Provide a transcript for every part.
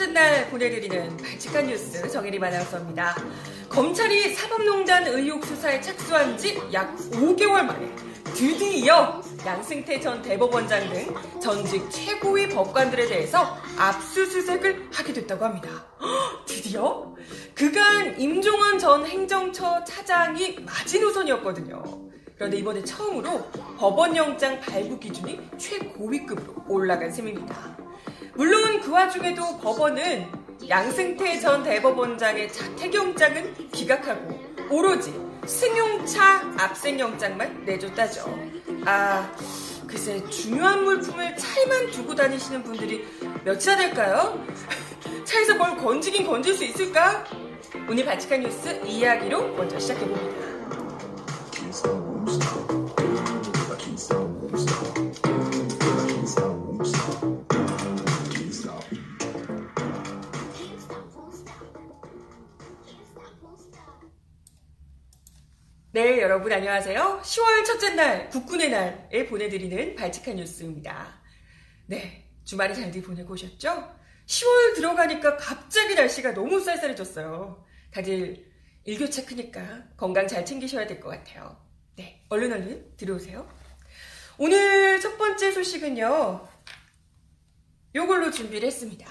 안녕하세요. 10월의 첫째 날 보내드리는 발칙한 뉴스 정혜리 아나운서입니다. 검찰이 사법농단 의혹 수사에 착수한 지 약 5개월 만에 드디어 양승태 전 대법원장 등 전직 최고위 법관들에 대해서 압수수색을 하게 됐다고 합니다. 허, 드디어? 그간 임종원 전 행정처 차장이 마지노선이었거든요. 그런데 이번에 처음으로 법원영장 발부 기준이 최고위급으로 올라간 셈입니다. 물론 그 와중에도 법원은 양승태 전 대법원장의 자택영장은 기각하고 오로지 승용차 압생영장만 내줬다죠. 아, 글쎄 중요한 물품을 차에만 두고 다니시는 분들이 몇이나 될까요? 차에서 뭘 건지긴 건질 수 있을까? 오늘 바칙한 뉴스 이야기로 먼저 시작해봅니다. 네, 여러분 안녕하세요. 10월 첫째 날, 국군의 날에 보내드리는 발칙한 뉴스입니다. 네, 주말에 잘들 보내고 오셨죠? 10월 들어가니까 갑자기 날씨가 너무 쌀쌀해졌어요. 다들 일교차 크니까 건강 잘 챙기셔야 될 것 같아요. 네, 얼른 얼른 들어오세요. 오늘 첫 번째 소식은요, 요걸로 준비를 했습니다.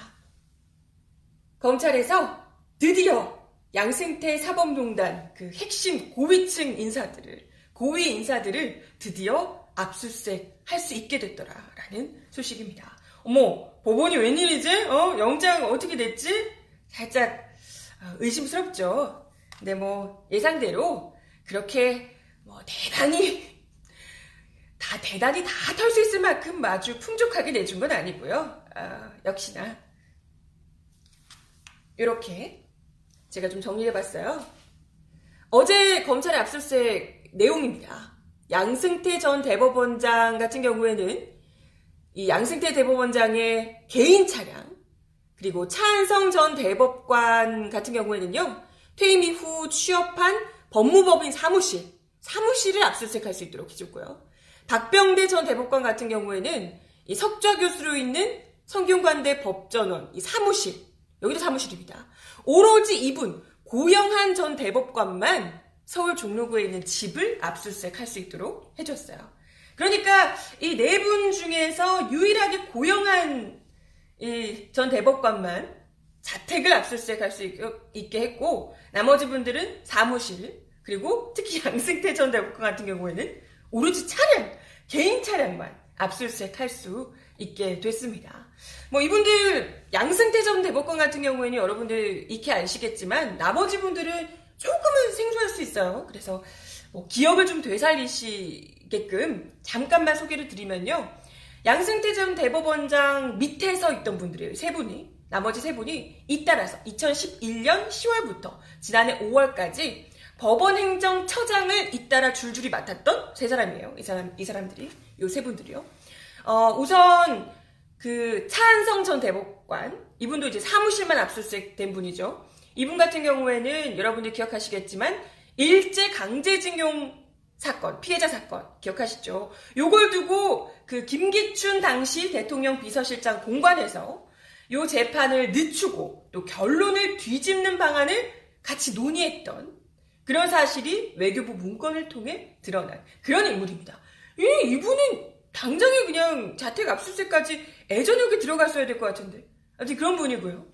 검찰에서 드디어 양승태 사법농단 그 핵심 고위층 인사들을 고위 인사들을 드디어 압수수색 할 수 있게 됐더라라는 소식입니다. 어머 법원이 웬일이지? 어 영장 어떻게 됐지? 살짝 어, 의심스럽죠. 근데 뭐 예상대로 그렇게 뭐 대단히 다 대단히 다 털 수 있을 만큼 아주 풍족하게 내준 건 아니고요. 아, 역시나 이렇게 제가 좀 정리해봤어요. 어제 검찰의 압수수색 내용입니다. 양승태 전 대법원장 같은 경우에는 이 양승태 대법원장의 개인 차량 그리고 차한성 전 대법관 같은 경우에는요 퇴임 이후 취업한 법무법인 사무실 사무실을 압수수색할 수 있도록 해줬고요. 박병대 전 대법관 같은 경우에는 이 석좌 교수로 있는 성균관대 법전원 이 사무실 여기도 사무실입니다. 오로지 이분 고영한 전 대법관만 서울 종로구에 있는 집을 압수수색할 수 있도록 해줬어요. 그러니까 이 네 분 중에서 유일하게 고영한 전 대법관만 자택을 압수수색할 수 있게 했고 나머지 분들은 사무실 그리고 특히 양승태 전 대법관 같은 경우에는 오로지 차량 개인 차량만 압수수색할 수 있게 됐습니다. 뭐 이분들 양승태 전 대법관 같은 경우에는 여러분들 익히 아시겠지만 나머지 분들은 조금은 생소할 수 있어요. 그래서 뭐 기억을 좀 되살리시게끔 잠깐만 소개를 드리면요. 양승태 전 대법원장 밑에 서 있던 분들이에요. 세 분이. 나머지 세 분이 잇따라서 2011년 10월부터 지난해 5월까지 법원 행정처장을 잇따라 줄줄이 맡았던 세 사람이에요. 이 사람, 이 사람들이. 요 세 분들이요. 어, 우선 그 차한성 전 대법관 이분도 이제 사무실만 압수수색된 분이죠. 이분 같은 경우에는 여러분들 기억하시겠지만 일제 강제징용 사건, 피해자 사건 기억하시죠? 요걸 두고 그 김기춘 당시 대통령 비서실장 공관에서 요 재판을 늦추고 또 결론을 뒤집는 방안을 같이 논의했던 그런 사실이 외교부 문건을 통해 드러난 그런 인물입니다. 이, 이분은 당장에 그냥 자택 압수수색까지 애저녁에 들어갔어야 될 것 같은데. 아무튼 그런 분이고요.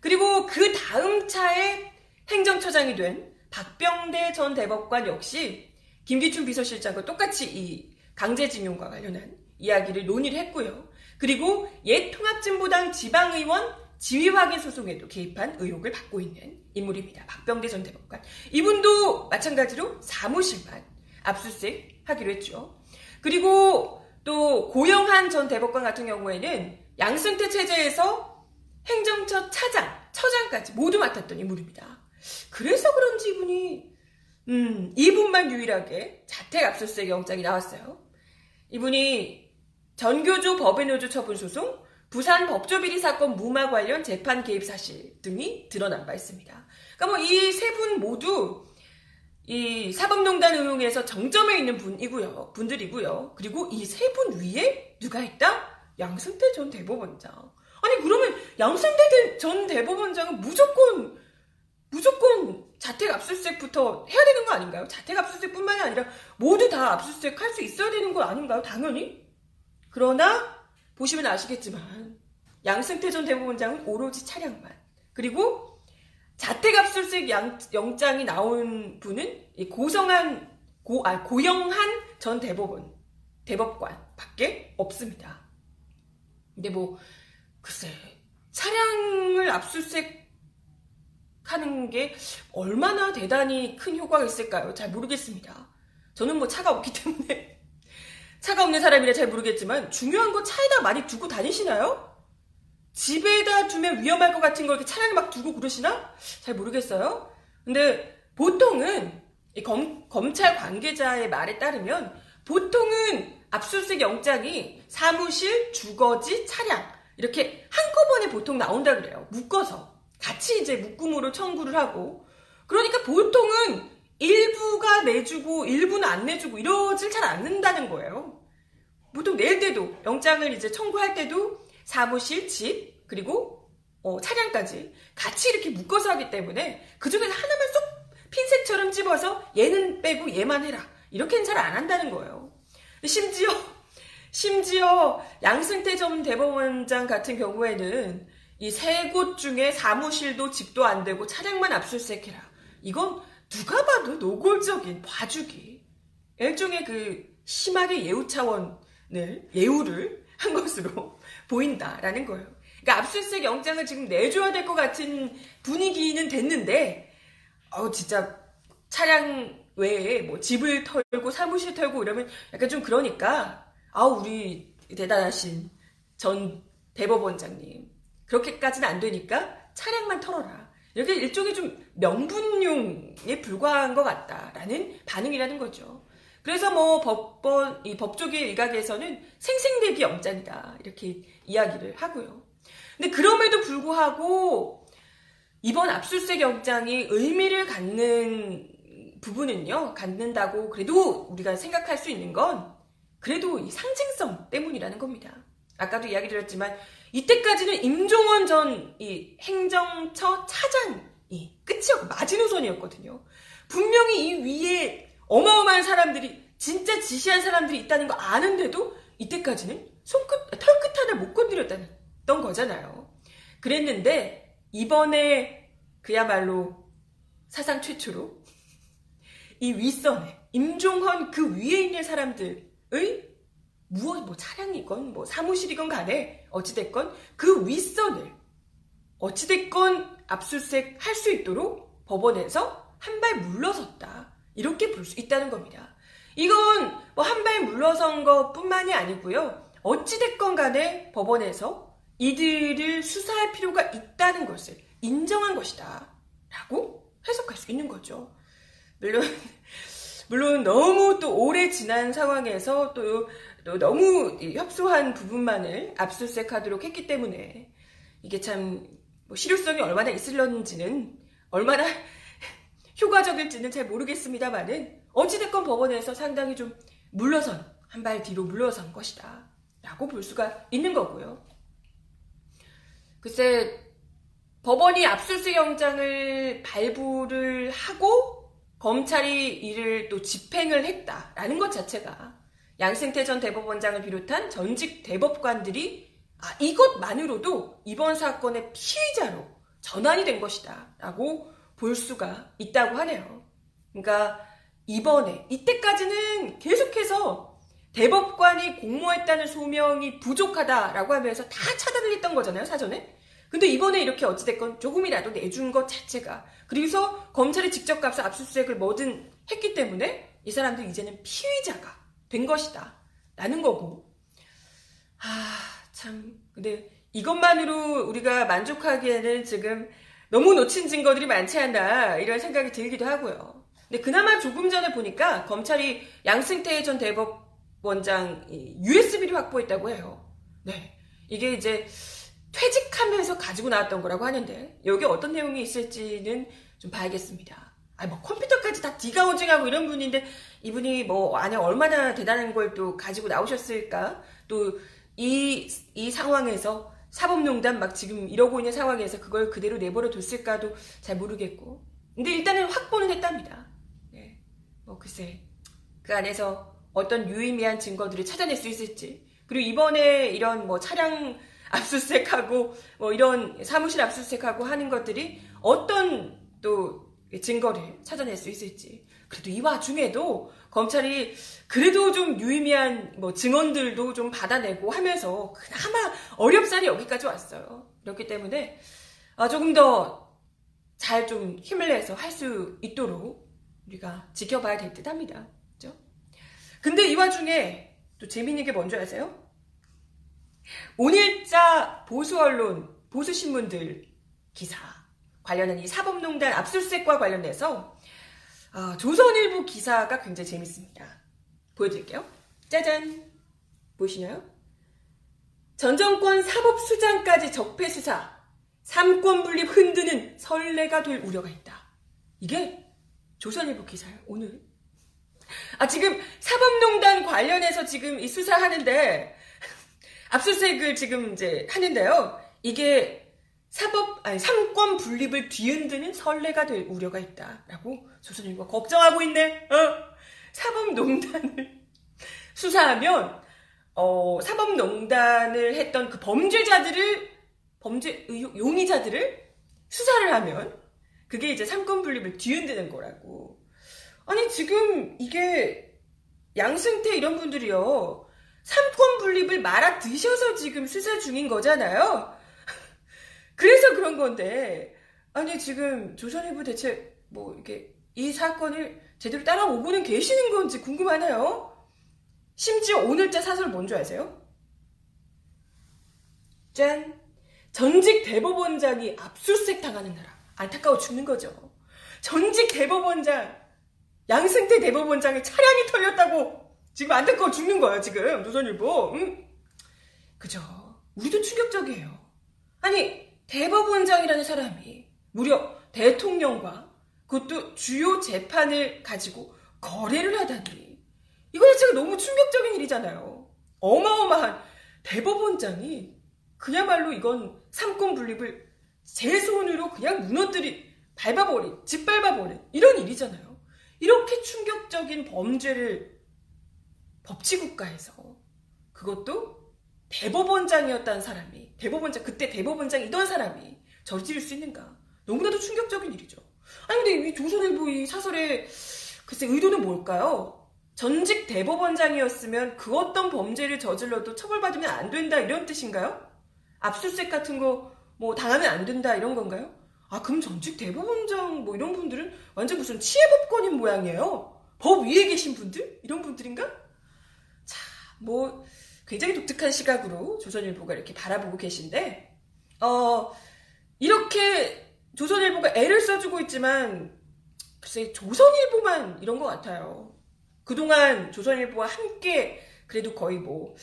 그리고 그 다음 차에 행정처장이 된 박병대 전 대법관 역시 김기춘 비서실장과 똑같이 이 강제징용과 관련한 이야기를 논의를 했고요. 그리고 옛 통합진보당 지방의원 지위 확인 소송에도 개입한 의혹을 받고 있는 인물입니다. 박병대 전 대법관. 이분도 마찬가지로 사무실만 압수수색 하기로 했죠. 그리고 또 고영한 전 대법관 같은 경우에는 양승태 체제에서 행정처 차장, 처장까지 모두 맡았던 인물입니다. 그래서 그런지 이분이 음, 이분만 유일하게 자택 압수수색 영장이 나왔어요. 이분이 전교조 법외노조 처분 소송, 부산 법조비리 사건 무마 관련 재판 개입 사실 등이 드러난 바 있습니다. 그러니까 뭐 이 세 분 모두 이 사법농단 의혹에서 정점에 있는 분이고요. 분들이고요. 그리고 이 세 분 위에 누가 있다? 양승태 전 대법원장. 아니 그러면 양승태 전 대법원장은 무조건 무조건 자택 압수수색부터 해야 되는 거 아닌가요? 자택 압수수색뿐만이 아니라 모두 다 압수수색 할 수 있어야 되는 거 아닌가요? 당연히. 그러나 보시면 아시겠지만 양승태 전 대법원장은 오로지 차량만 그리고 자택 압수수색 영장이 나온 분은 고성한 고, 아, 고영한 전 대법원 대법관 밖에 없습니다. 근데 뭐 글쎄 차량을 압수수색 하는 게 얼마나 대단히 큰 효과가 있을까요? 잘 모르겠습니다. 저는 뭐 차가 없기 때문에 차가 없는 사람이라 잘 모르겠지만 중요한 거 차에다 많이 두고 다니시나요? 집에다 두면 위험할 것 같은 걸 이렇게 차량에 막 두고 그러시나? 잘 모르겠어요. 근데 보통은 검, 검찰 관계자의 말에 따르면 보통은 압수수색 영장이 사무실, 주거지, 차량 이렇게 한꺼번에 보통 나온다 그래요. 묶어서. 같이 이제 묶음으로 청구를 하고 그러니까 보통은 일부가 내주고 일부는 안 내주고 이러질 잘 않는다는 거예요. 보통 낼 때도 영장을 이제 청구할 때도 사무실, 집 그리고 어, 차량까지 같이 이렇게 묶어서 하기 때문에 그 중에서 하나만 쏙 핀셋처럼 집어서 얘는 빼고 얘만 해라 이렇게는 잘 안 한다는 거예요. 심지어 심지어 양승태 전 대법원장 같은 경우에는 이 세 곳 중에 사무실도 집도 안 되고 차량만 압수수색해라. 이건 누가 봐도 노골적인 봐주기. 일종의 그 심하게 예우 차원을 예우를 한 것으로 보인다라는 거예요. 그러니까 압수수색 영장을 지금 내줘야 될 것 같은 분위기는 됐는데, 어 진짜 차량 외에 뭐 집을 털고 사무실 털고 이러면 약간 좀 그러니까 아 우리 대단하신 전 대법원장님 그렇게까지는 안 되니까 차량만 털어라. 이렇게 일종의 좀 명분용에 불과한 것 같다라는 반응이라는 거죠. 그래서 뭐 법번, 이 법조계 일각에서는 생생대기 영장이다. 이렇게 이야기를 하고요. 근데 그럼에도 불구하고 이번 압수수색 영장이 의미를 갖는 부분은요, 갖는다고 그래도 우리가 생각할 수 있는 건 그래도 이 상징성 때문이라는 겁니다. 아까도 이야기 드렸지만 이때까지는 임종원 전 이 행정처 차장이 끝이었고 마지노선이었거든요. 분명히 이 위에 어마어마한 사람들이 진짜 지시한 사람들이 있다는 거 아는데도 이때까지는 손끝 털끝 하나 못 건드렸다는 거잖아요. 그랬는데 이번에 그야말로 사상 최초로 이 윗선에 임종헌 그 위에 있는 사람들의 무엇 뭐 차량이건 뭐 사무실이건 간에 어찌됐건 그 윗선을 어찌됐건 압수수색 할 수 있도록 법원에서 한 발 물러섰다. 이렇게 볼 수 있다는 겁니다. 이건 뭐 한 발 물러선 것 뿐만이 아니고요. 어찌됐건 간에 법원에서 이들을 수사할 필요가 있다는 것을 인정한 것이다. 라고 해석할 수 있는 거죠. 물론, 물론 너무 또 오래 지난 상황에서 또 또 너무 협소한 부분만을 압수수색하도록 했기 때문에 이게 참 뭐 실효성이 얼마나 있을런지는 얼마나 효과적일지는 잘 모르겠습니다만은 어찌됐건 법원에서 상당히 좀 물러선 한 발 뒤로 물러선 것이다 라고 볼 수가 있는 거고요. 글쎄 법원이 압수수색 영장을 발부를 하고 검찰이 이를 또 집행을 했다라는 것 자체가 양승태 전 대법원장을 비롯한 전직 대법관들이 아, 이것만으로도 이번 사건의 피의자로 전환이 된 것이다. 라고 볼 수가 있다고 하네요. 그러니까 이번에, 이때까지는 계속해서 대법관이 공모했다는 소명이 부족하다라고 하면서 다 차단을 했던 거잖아요, 사전에. 근데 이번에 이렇게 어찌됐건 조금이라도 내준 것 자체가. 그래서 검찰이 직접 가서 압수수색을 뭐든 했기 때문에 이 사람들 이제는 피의자가 된 것이다. 라는 거고. 아, 참. 근데 이것만으로 우리가 만족하기에는 지금 너무 놓친 증거들이 많지 않나, 이런 생각이 들기도 하고요. 근데 그나마 조금 전에 보니까 검찰이 양승태 전 대법원장 USB를 확보했다고 해요. 네. 이게 이제 퇴직하면서 가지고 나왔던 거라고 하는데, 여기 어떤 내용이 있을지는 좀 봐야겠습니다. 아, 뭐 컴퓨터까지 다 디가우징하고 이런 분인데 이분이 뭐 안에 얼마나 대단한 걸 또 가지고 나오셨을까? 또 이이 상황에서 사법농단 막 지금 이러고 있는 상황에서 그걸 그대로 내버려 뒀을까도 잘 모르겠고. 근데 일단은 확보는 했답니다. 네. 뭐 글쎄 그 안에서 어떤 유의미한 증거들을 찾아낼 수 있을지. 그리고 이번에 이런 뭐 차량 압수수색하고 뭐 이런 사무실 압수수색하고 하는 것들이 어떤 또 증거를 찾아낼 수 있을지. 그래도 이 와중에도 검찰이 그래도 좀 유의미한 뭐 증언들도 좀 받아내고 하면서 그나마 어렵사리 여기까지 왔어요. 그렇기 때문에 아, 조금 더 잘 좀 힘을 내서 할 수 있도록 우리가 지켜봐야 될 듯 합니다. 그죠? 근데 이 와중에 또 재밌는 게 뭔지 아세요? 오늘자 보수 언론, 보수 신문들 기사 관련한 이 사법농단 압수수색과 관련해서 어, 조선일보 기사가 굉장히 재밌습니다. 보여드릴게요. 짜잔. 보이시나요? 전 정권 사법수장까지 적폐수사, 삼권 분립 흔드는 선례가 될 우려가 있다. 이게 조선일보 기사예요, 오늘. 아, 지금 사법농단 관련해서 지금 이 수사하는데, 압수수색을 지금 이제 하는데요. 이게 사법 아니 삼권 분립을 뒤흔드는 선례가 될 우려가 있다라고 조선일보가 걱정하고 있네. 어? 사법농단을 수사하면 어, 사법농단을 했던 그 범죄자들을 범죄 용의자들을 수사를 하면 그게 이제 삼권 분립을 뒤흔드는 거라고. 아니 지금 이게 양승태 이런 분들이요. 삼권 분립을 말아 드셔서 지금 수사 중인 거잖아요. 그래서 그런 건데 아니 지금 조선일보 대체 뭐 이렇게 이 사건을 제대로 따라오고는 계시는 건지 궁금하네요. 심지어 오늘자 사설 뭔지 아세요? 짠! 전직 대법원장이 압수수색 당하는 나라. 안타까워 죽는 거죠. 전직 대법원장, 양승태 대법원장의 차량이 털렸다고 지금 안타까워 죽는 거야, 지금. 조선일보. 응? 그죠. 우리도 충격적이에요. 아니, 대법원장이라는 사람이 무려 대통령과 그것도 주요 재판을 가지고 거래를 하다니. 이거 자체가 너무 충격적인 일이잖아요. 어마어마한 대법원장이 그야말로 이건 삼권 분립을 제 손으로 그냥 무너뜨리, 밟아버린, 짓밟아버린 이런 일이잖아요. 이렇게 충격적인 범죄를 법치국가에서 그것도 대법원장이었다는 사람이 대법원장, 그때 대법원장이던 사람이 저지를 수 있는가? 너무나도 충격적인 일이죠. 아니, 근데 이 조선일보 이 사설의 글쎄 의도는 뭘까요? 전직 대법원장이었으면 그 어떤 범죄를 저질러도 처벌받으면 안 된다 이런 뜻인가요? 압수수색 같은 거 뭐 당하면 안 된다 이런 건가요? 아 그럼 전직 대법원장 뭐 이런 분들은 완전 무슨 치해법권인 모양이에요. 법 위에 계신 분들 이런 분들인가? 자, 뭐 굉장히 독특한 시각으로 조선일보가 이렇게 바라보고 계신데, 어, 이렇게 조선일보가 애를 써주고 있지만, 글쎄, 조선일보만 이런 것 같아요. 그동안 조선일보와 함께 그래도 거의 뭐,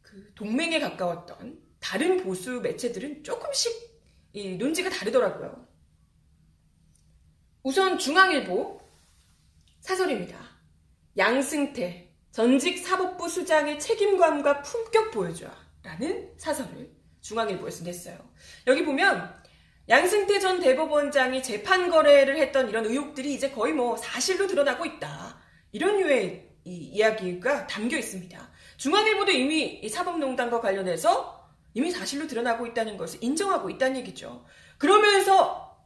그 동맹에 가까웠던 다른 보수 매체들은 조금씩 이 논지가 다르더라고요. 우선 중앙일보 사설입니다. 양승태, 전직 사법부 수장의 책임감과 품격 보여줘라. 라는 사설을 중앙일보에서 냈어요. 여기 보면 양승태 전 대법원장이 재판 거래를 했던 이런 의혹들이 이제 거의 뭐 사실로 드러나고 있다. 이런 류의 이 이야기가 담겨 있습니다. 중앙일보도 이미 이 사법농단과 관련해서 이미 사실로 드러나고 있다는 것을 인정하고 있다는 얘기죠. 그러면서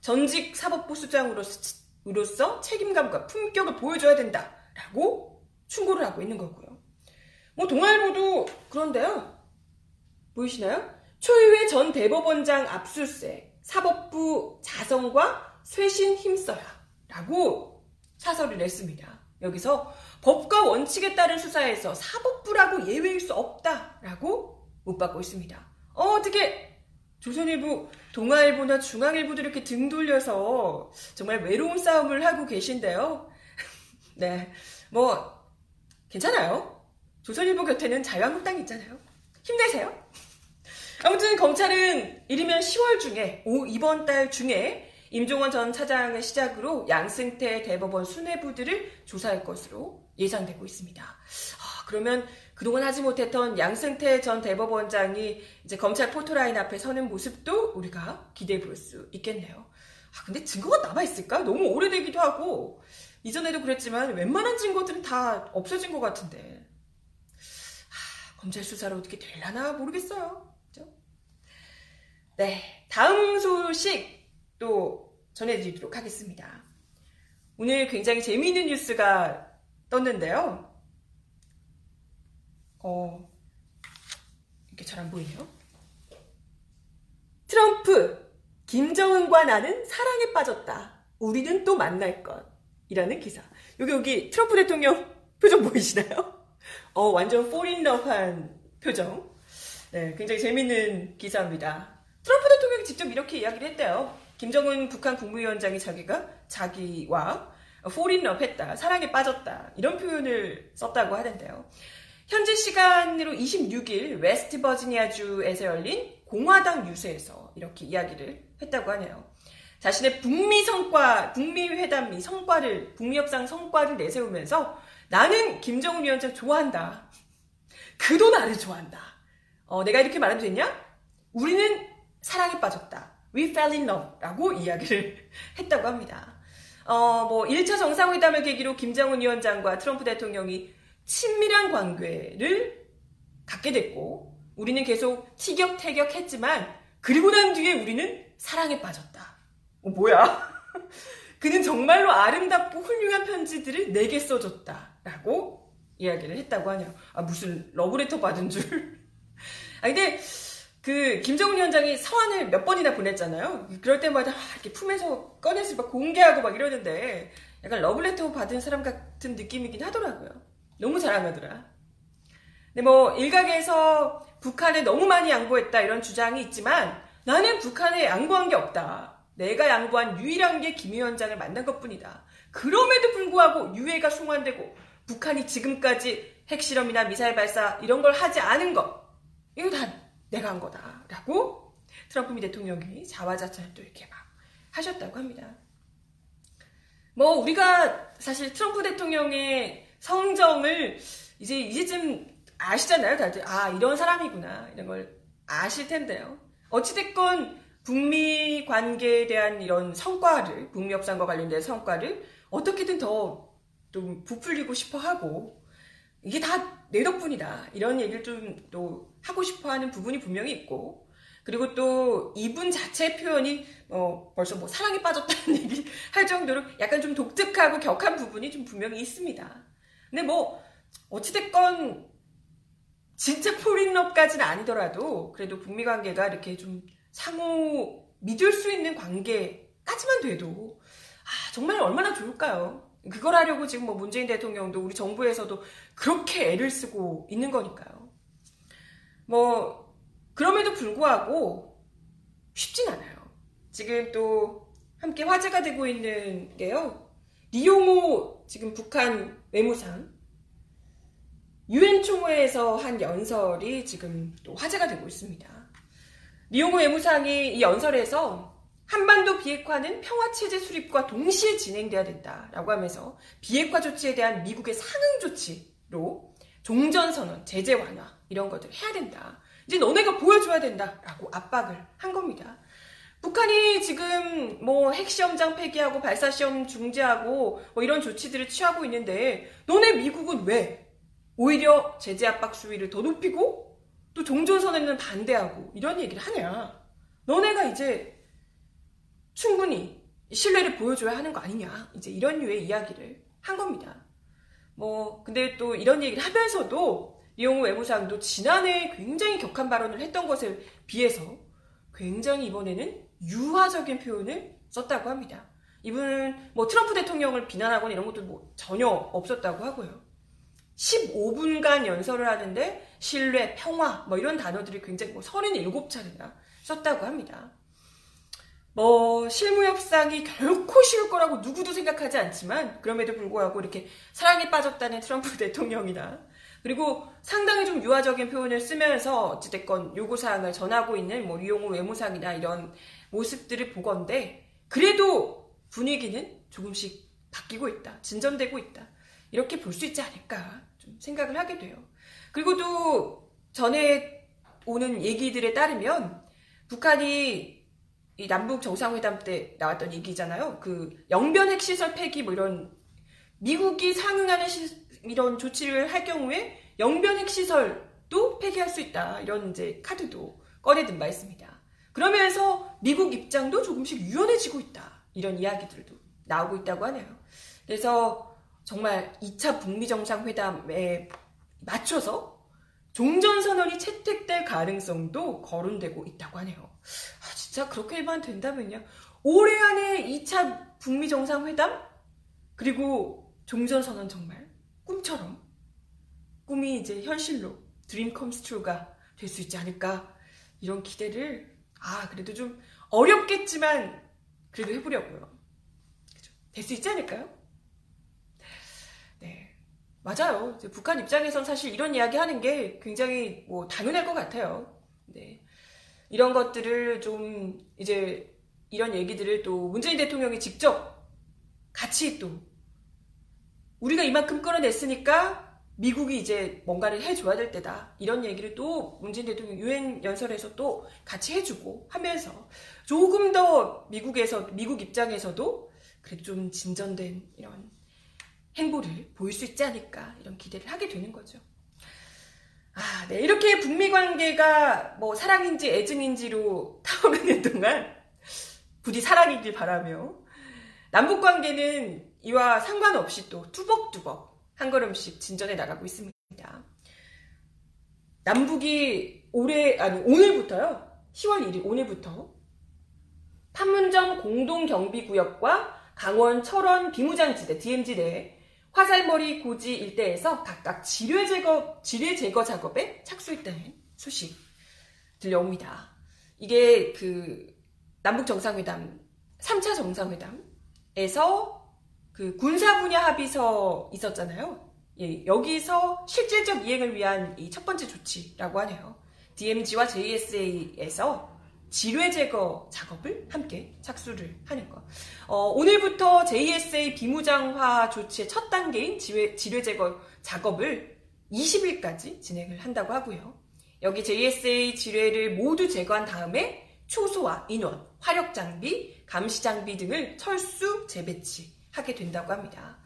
전직 사법부 수장으로서 책임감과 품격을 보여줘야 된다라고 충고를 하고 있는 거고요. 뭐 동아일보도 그런데요. 보이시나요? 초유의 전 대법원장 압수수색, 사법부 자성과 쇄신 힘써야 라고 사설을 냈습니다. 여기서 법과 원칙에 따른 수사에서 사법부라고 예외일 수 없다라고 못 받고 있습니다. 어, 어떻게 조선일보, 동아일보나 중앙일보도 이렇게 등 돌려서 정말 외로운 싸움을 하고 계신데요. 네. 뭐 괜찮아요. 조선일보 곁에는 자유한국당이 있잖아요. 힘내세요. 아무튼 검찰은 이르면 10월 중에, 오, 이번 달 중에 임종원 전 차장을 시작으로 양승태 대법원 수뇌부들을 조사할 것으로 예상되고 있습니다. 아, 그러면 그동안 하지 못했던 양승태 전 대법원장이 이제 검찰 포토라인 앞에 서는 모습도 우리가 기대해 볼 수 있겠네요. 아, 근데 증거가 남아있을까? 너무 오래되기도 하고, 이전에도 그랬지만 웬만한 증거들은 다 없어진 것 같은데. 아, 검찰 수사로 어떻게 될라나 모르겠어요. 그죠? 네. 다음 소식 또 전해드리도록 하겠습니다. 오늘 굉장히 재미있는 뉴스가 떴는데요. 어, 이렇게 잘 안 보이네요. 트럼프, 김정은과 나는 사랑에 빠졌다. 우리는 또 만날 것. 이라는 기사. 여기, 여기 트럼프 대통령 표정 보이시나요? 어, 완전 fall in love한 표정. 네, 굉장히 재밌는 기사입니다. 트럼프 대통령이 직접 이렇게 이야기를 했대요. 김정은 북한 국무위원장이 자기가 자기와 fall in love 했다. 사랑에 빠졌다. 이런 표현을 썼다고 하는데요. 현지 시간으로 26일 웨스트 버지니아주에서 열린 공화당 유세에서 이렇게 이야기를 했다고 하네요. 자신의 북미 성과, 북미 회담이 성과를, 북미 협상 성과를 내세우면서 나는 김정은 위원장 좋아한다. 그도 나를 좋아한다. 어, 내가 이렇게 말해도 되냐? 우리는 사랑에 빠졌다. We fell in love. 라고 이야기를 했다고 합니다. 어, 뭐, 1차 정상회담을 계기로 김정은 위원장과 트럼프 대통령이 친밀한 관계를 갖게 됐고, 우리는 계속 티격태격 했지만, 그리고 난 뒤에 우리는 사랑에 빠졌다. 어, 뭐야? 그는 정말로 아름답고 훌륭한 편지들을 내게 써줬다. 라고 이야기를 했다고 하네요. 아, 무슨 러브레터 받은 줄. 아, 근데, 그, 김정은 위원장이 서한을 몇 번이나 보냈잖아요. 그럴 때마다 이렇게 품에서 꺼내서 막 공개하고 막 이러는데, 약간 러브레터 받은 사람 같은 느낌이긴 하더라고요. 너무 자랑하더라. 근데 뭐, 일각에서 북한에 너무 많이 양보했다 이런 주장이 있지만, 나는 북한에 양보한 게 없다. 내가 양보한 유일한 게 김 위원장을 만난 것 뿐이다. 그럼에도 불구하고 유해가 송환되고 북한이 지금까지 핵실험이나 미사일 발사 이런 걸 하지 않은 것. 이거 다 내가 한 거다. 라고 트럼프 미 대통령이 자화자찬을 또 이렇게 막 하셨다고 합니다. 뭐, 우리가 사실 트럼프 대통령의 성정을 이제, 이제쯤 아시잖아요, 다들. 아, 이런 사람이구나. 이런 걸 아실 텐데요. 어찌됐건 북미 관계에 대한 이런 성과를, 북미 협상과 관련된 성과를 어떻게든 더 좀 부풀리고 싶어 하고, 이게 다 내 덕분이다. 이런 얘기를 좀 또 하고 싶어 하는 부분이 분명히 있고, 그리고 또 이분 자체 표현이 어, 벌써 뭐 사랑에 빠졌다는 얘기 할 정도로 약간 좀 독특하고 격한 부분이 좀 분명히 있습니다. 근데 뭐, 어찌됐건 진짜 폴인럽까지는 아니더라도 그래도 북미 관계가 이렇게 좀 상호 믿을 수 있는 관계까지만 돼도 아, 정말 얼마나 좋을까요? 그걸 하려고 지금 뭐 문재인 대통령도 우리 정부에서도 그렇게 애를 쓰고 있는 거니까요. 뭐 그럼에도 불구하고 쉽진 않아요. 지금 또 함께 화제가 되고 있는 게요. 리용호 지금 북한 외무상 유엔 총회에서 한 연설이 지금 또 화제가 되고 있습니다. 리용호 외무상이 이 연설에서 한반도 비핵화는 평화체제 수립과 동시에 진행돼야 된다라고 하면서 비핵화 조치에 대한 미국의 상응 조치로 종전선언, 제재 완화 이런 것들을 해야 된다. 이제 너네가 보여줘야 된다라고 압박을 한 겁니다. 북한이 지금 뭐 핵시험장 폐기하고 발사시험 중지하고 뭐 이런 조치들을 취하고 있는데 너네 미국은 왜 오히려 제재 압박 수위를 더 높이고 또 종전선언에는 반대하고 이런 얘기를 하냐. 너네가 이제 충분히 신뢰를 보여줘야 하는 거 아니냐. 이제 이런 류의 이야기를 한 겁니다. 뭐, 근데 또 이런 얘기를 하면서도 이용호 외무상도 지난해 굉장히 격한 발언을 했던 것에 비해서 굉장히 이번에는 유화적인 표현을 썼다고 합니다. 이분은 뭐 트럼프 대통령을 비난하거나 이런 것도 뭐 전혀 없었다고 하고요. 15분간 연설을 하는데 신뢰, 평화 뭐 이런 단어들이 굉장히 뭐 37차례나 썼다고 합니다. 뭐 실무 협상이 결코 쉬울 거라고 누구도 생각하지 않지만 그럼에도 불구하고 이렇게 사랑에 빠졌다는 트럼프 대통령이나 그리고 상당히 좀 유화적인 표현을 쓰면서 어찌됐건 요구사항을 전하고 있는 뭐 리용호 외무상이나 이런 모습들을 보건데 그래도 분위기는 조금씩 바뀌고 있다. 진전되고 있다. 이렇게 볼 수 있지 않을까 좀 생각을 하게 돼요. 그리고 또 전에 오는 얘기들에 따르면 북한이 이 남북 정상회담 때 나왔던 얘기잖아요. 그 영변 핵 시설 폐기 뭐 이런 미국이 상응하는 시, 이런 조치를 할 경우에 영변 핵 시설도 폐기할 수 있다. 이런 이제 카드도 꺼내든 바 있습니다. 그러면서 미국 입장도 조금씩 유연해지고 있다. 이런 이야기들도 나오고 있다고 하네요. 그래서 정말 2차 북미 정상회담에 맞춰서 종전선언이 채택될 가능성도 거론되고 있다고 하네요. 아, 진짜 그렇게만 된다면요. 올해 안에 2차 북미 정상회담? 그리고 종전선언 정말 꿈처럼 꿈이 이제 현실로 dream comes true가 될 수 있지 않을까 이런 기대를 아 그래도 좀 어렵겠지만 그래도 해보려고요. 될 수 있지 않을까요? 네 맞아요. 북한 입장에선 사실 이런 이야기 하는 게 굉장히 뭐 당연할 것 같아요. 네 이런 것들을 좀 이제 이런 얘기들을 또 문재인 대통령이 직접 같이 또 우리가 이만큼 끌어냈으니까 미국이 이제 뭔가를 해줘야 될 때다. 이런 얘기를 또 문재인 대통령 유엔 연설에서 또 같이 해주고 하면서 조금 더 미국에서, 미국 입장에서도 그래도 좀 진전된 이런 행보를 보일 수 있지 않을까 이런 기대를 하게 되는 거죠. 아, 네. 이렇게 북미 관계가 뭐 사랑인지 애증인지로 타오르는 동안 부디 사랑이길 바라며 남북 관계는 이와 상관없이 또 뚜벅뚜벅 한 걸음씩 진전해 나가고 있습니다. 남북이 올해 아니 오늘부터요. 10월 1일 오늘부터 판문점 공동경비구역과 강원 철원 비무장지대 DMZ 내 화살머리 고지 일대에서 각각 지뢰 제거 지뢰 제거 작업에 착수했다는 소식 들려옵니다. 이게 그 남북 정상회담 3차 정상회담에서 그 군사 분야 합의서 있었잖아요. 예, 여기서 실질적 이행을 위한 이 첫 번째 조치라고 하네요. DMZ와 JSA에서 지뢰 제거 작업을 함께 착수를 하는 것. 어, 오늘부터 JSA 비무장화 조치의 첫 단계인 지뢰, 지뢰 제거 작업을 20일까지 진행을 한다고 하고요. 여기 JSA 지뢰를 모두 제거한 다음에 초소화, 인원, 화력 장비, 감시 장비 등을 철수 재배치 하게 된다고 합니다.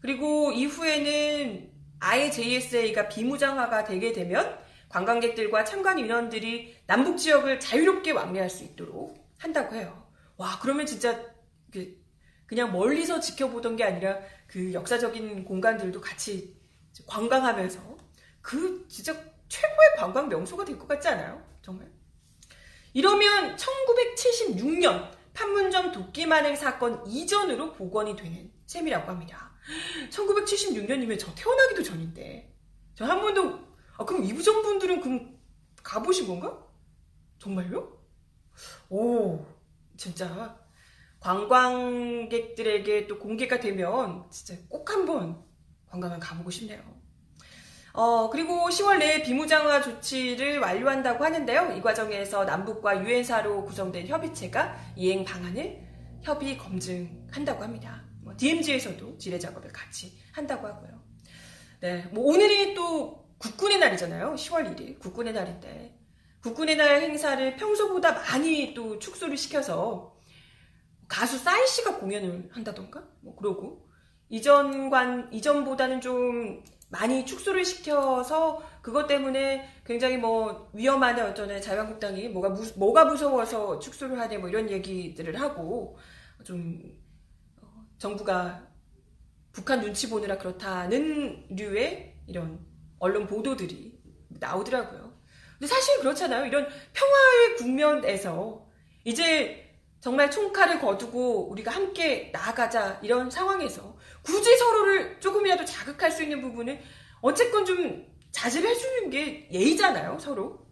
그리고 이후에는 아예 JSA가 비무장화가 되게 되면 관광객들과 참관 인원들이 남북 지역을 자유롭게 왕래할 수 있도록 한다고 해요. 와, 그러면 진짜 그 그냥 멀리서 지켜보던 게 아니라 그 역사적인 공간들도 같이 관광하면서 그 진짜 최고의 관광 명소가 될 것 같지 않아요? 정말. 이러면 1976년 판문점 도끼만행 사건 이전으로 복원이 되는 셈이라고 합니다. 1976년이면 저 태어나기도 전인데 저 한 번도 아 그럼 이 부정 분들은 그럼 가보신 건가? 정말요? 오 진짜 관광객들에게 또 공개가 되면 진짜 꼭 한번 관광을 가보고 싶네요. 어, 그리고 10월 내에 비무장화 조치를 완료한다고 하는데요. 이 과정에서 남북과 유엔사로 구성된 협의체가 이행 방안을 협의 검증한다고 합니다. 뭐 DMZ에서도 지뢰 작업을 같이 한다고 하고요. 네, 뭐 오늘이 또 국군의 날이잖아요. 10월 1일 국군의 날인데. 국군의 날 행사를 평소보다 많이 또 축소를 시켜서 가수 싸이 씨가 공연을 한다던가? 뭐 그러고. 이전관 이전보다는 좀 많이 축소를 시켜서 그것 때문에 굉장히 뭐 위험하네 어쩌네. 자유한국당이 뭐가 무, 뭐가 무서워서 축소를 하네. 뭐 이런 얘기들을 하고 좀 어, 정부가 북한 눈치 보느라 그렇다는 류의 이런 언론 보도들이 나오더라고요. 근데 사실 그렇잖아요. 이런 평화의 국면에서 이제 정말 총칼을 거두고 우리가 함께 나아가자 이런 상황에서 굳이 서로를 조금이라도 자극할 수 있는 부분을 어쨌건 좀 자제를 해주는 게 예의잖아요, 서로.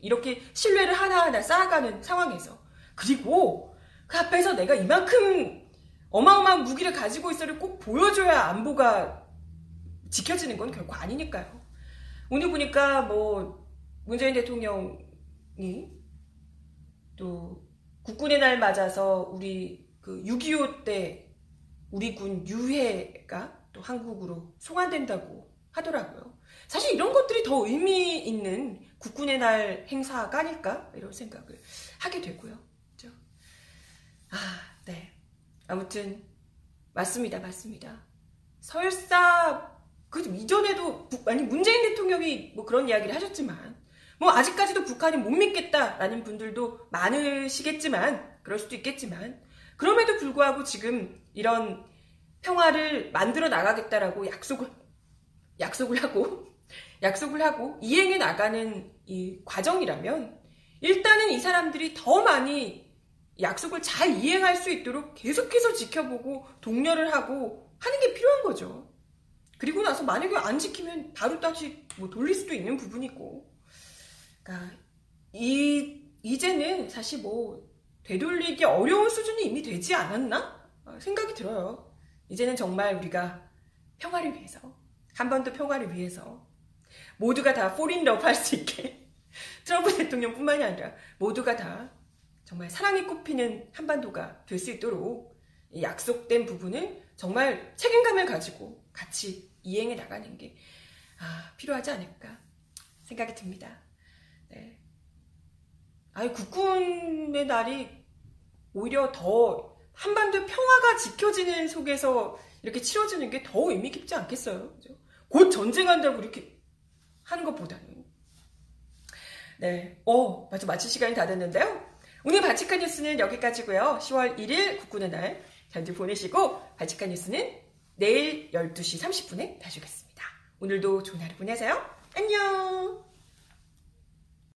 이렇게 신뢰를 하나하나 쌓아가는 상황에서. 그리고 그 앞에서 내가 이만큼 어마어마한 무기를 가지고 있어를 꼭 보여줘야 안보가 지켜지는 건 결코 아니니까요. 오늘 보니까 뭐 문재인 대통령이 또 국군의 날 맞아서 우리 그 6.25 때 우리 군 유해가 또 한국으로 송환된다고 하더라고요. 사실 이런 것들이 더 의미 있는 국군의 날 행사가 아닐까 이런 생각을 하게 되고요. 그렇죠? 아, 네. 아무튼 맞습니다, 맞습니다. 설사 그 이전에도 북, 아니 문재인 대통령이 뭐 그런 이야기를 하셨지만 뭐 아직까지도 북한이 못 믿겠다라는 분들도 많으시겠지만 그럴 수도 있겠지만 그럼에도 불구하고 지금 이런 평화를 만들어 나가겠다라고 약속을 약속을 하고 약속을 하고 이행해 나가는 이 과정이라면 일단은 이 사람들이 더 많이 약속을 잘 이행할 수 있도록 계속해서 지켜보고 독려를 하고 하는 게 필요한 거죠. 그리고 나서 만약에 안 지키면 바로 다시 뭐 돌릴 수도 있는 부분이고. 그러니까 이 이제는 사실 뭐 되돌리기 어려운 수준이 이미 되지 않았나 어, 생각이 들어요. 이제는 정말 우리가 평화를 위해서 한번더 평화를 위해서 모두가 다 폴인러브 할수 있게 트럼프 대통령뿐만이 아니라 모두가 다 정말 사랑이 꽃피는 한반도가 될 수 있도록 약속된 부분을 정말 책임감을 가지고 같이 이행해 나가는 게 아, 필요하지 않을까 생각이 듭니다. 네. 아니 국군의 날이 오히려 더 한반도 평화가 지켜지는 속에서 이렇게 치러지는 게 더 의미 깊지 않겠어요? 그죠? 곧 전쟁한다고 이렇게 하는 것보다는. 네. 어, 맞아. 마칠 시간이 다 됐는데요. 오늘 바치카 뉴스는 여기까지고요. 10월 1일 국군의 날잘 보내시고 바치카 뉴스는 내일 12시 30분에 다시 오겠습니다. 오늘도 좋은 하루 보내세요. 안녕!